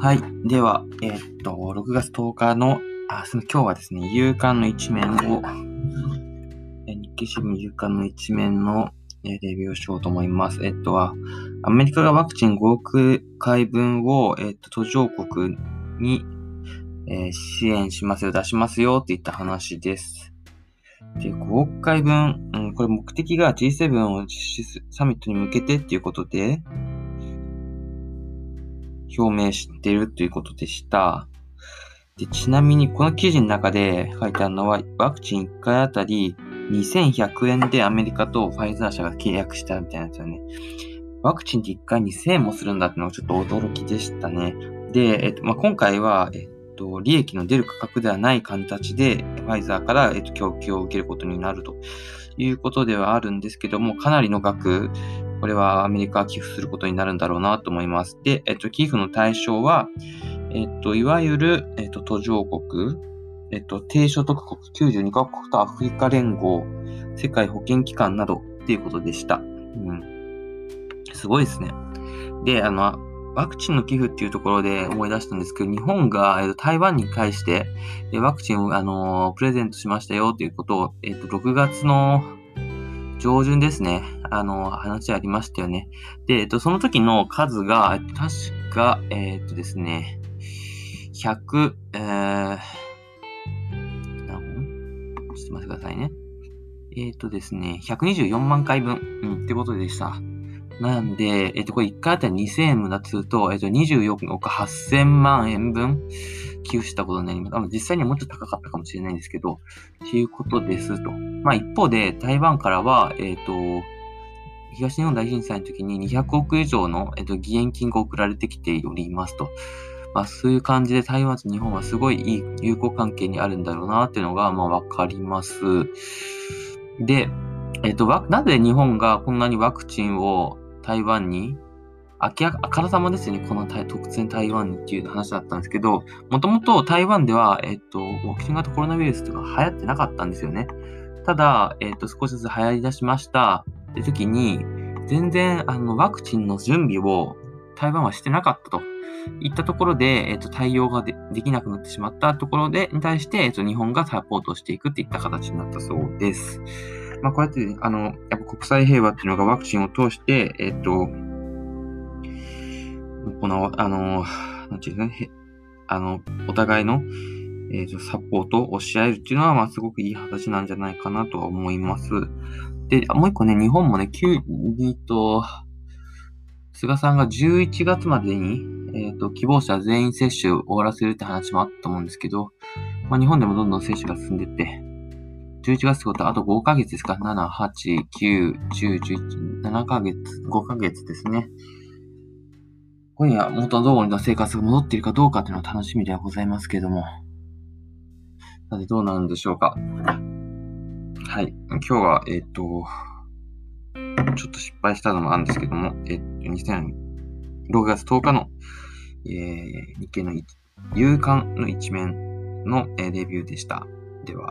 はい。では、えーっと、6月10日の、あ、すみ今日はですね、夕刊の一面を、え日経新聞夕刊の一面の、えレビューをしようと思います。えっとは、アメリカがワクチン5億回分を、えっと、途上国に、えー支援しますよ、出しますよっていった話です。で、5億回分、うん、これ目的が G7 を実施すサミットに向けてっていうことで、表明しているということでした。でちなみに、この記事の中で書いてあるのは、ワクチン1回あたり2100円でアメリカとファイザー社が契約したみたいなんですよね。ワクチンって1回2000円もするんだってのがちょっと驚きでしたね。で、えっと、まあ、今回は、えっと、利益の出る価格ではない形で、ファイザーから、えっと、供給を受けることになるということではあるんですけども、かなりの額、これはアメリカが寄付することになるんだろうなと思います。で、えっと、寄付の対象は、えっと、いわゆる、えっと、途上国、えっと、低所得国92カ国とアフリカ連合、世界保健機関などっていうことでした。うん。すごいですね。で、あの、ワクチンの寄付っていうところで思い出したんですけど、日本が、えっと、台湾に対して、えワクチンを、あの、プレゼントしましたよということを、えっと、6月の上旬ですね。あの、話ありましたよね。で、えっと、その時の数が、確か、えっとですね、100、えー、何本？ちょっと待ってくださいね。えっとですね、124万回分、うん、ってことでした。なんで、えっと、これ1回あたり2000円分だとすると、えっと、24億8000万円分寄付したことになります。実際にはもっと高かったかもしれないんですけど、っていうことですと。まあ一方で、台湾からは、えっ、と、東日本大震災の時に200億以上の、えっと義援金が送られてきておりますと。まあそういう感じで台湾と日本はすごいいい友好関係にあるんだろうなっていうのが、まあわかります。で、えっ、と、なぜ日本がこんなにワクチンを台湾にあきああからさまですよね、この台突然台湾にっていう話だったんですけど、もともと台湾では、えっと、新型コロナウイルスとか流行ってなかったんですよね。ただ、えっと、少しずつ流行り出しましたって時に、全然、あの、ワクチンの準備を台湾はしてなかったといったところで、えっと、対応がでできなくなってしまったところで、に対して、えっと、日本がサポートしていくっていった形になったそうです。まあ、こうやって、あの、やっぱ国際平和っていうのがワクチンを通して、えっと、この、あの、なんていうね、あの、お互いの、えーと、サポートをし合えるっていうのは、まあ、すごくいい形なんじゃないかなとは思います。で、もう一個ね、日本もね、急にと、菅さんが11月までに、えっ、と、希望者全員接種を終わらせるって話もあったと思うんですけど、まあ、日本でもどんどん接種が進んでって、11月ってことはあと5ヶ月ですか ?7、8、9、10、11、7ヶ月、5ヶ月ですね。今夜元通りの生活が戻っているかどうかというのは楽しみではございますけれども。さてどうなるんでしょうか？はい。今日は、えっ、と、ちょっと失敗したのもあるんですけども、えっ、と、2006月10日の、えー、日経の夕刊の一面の、えーレビューでした。では。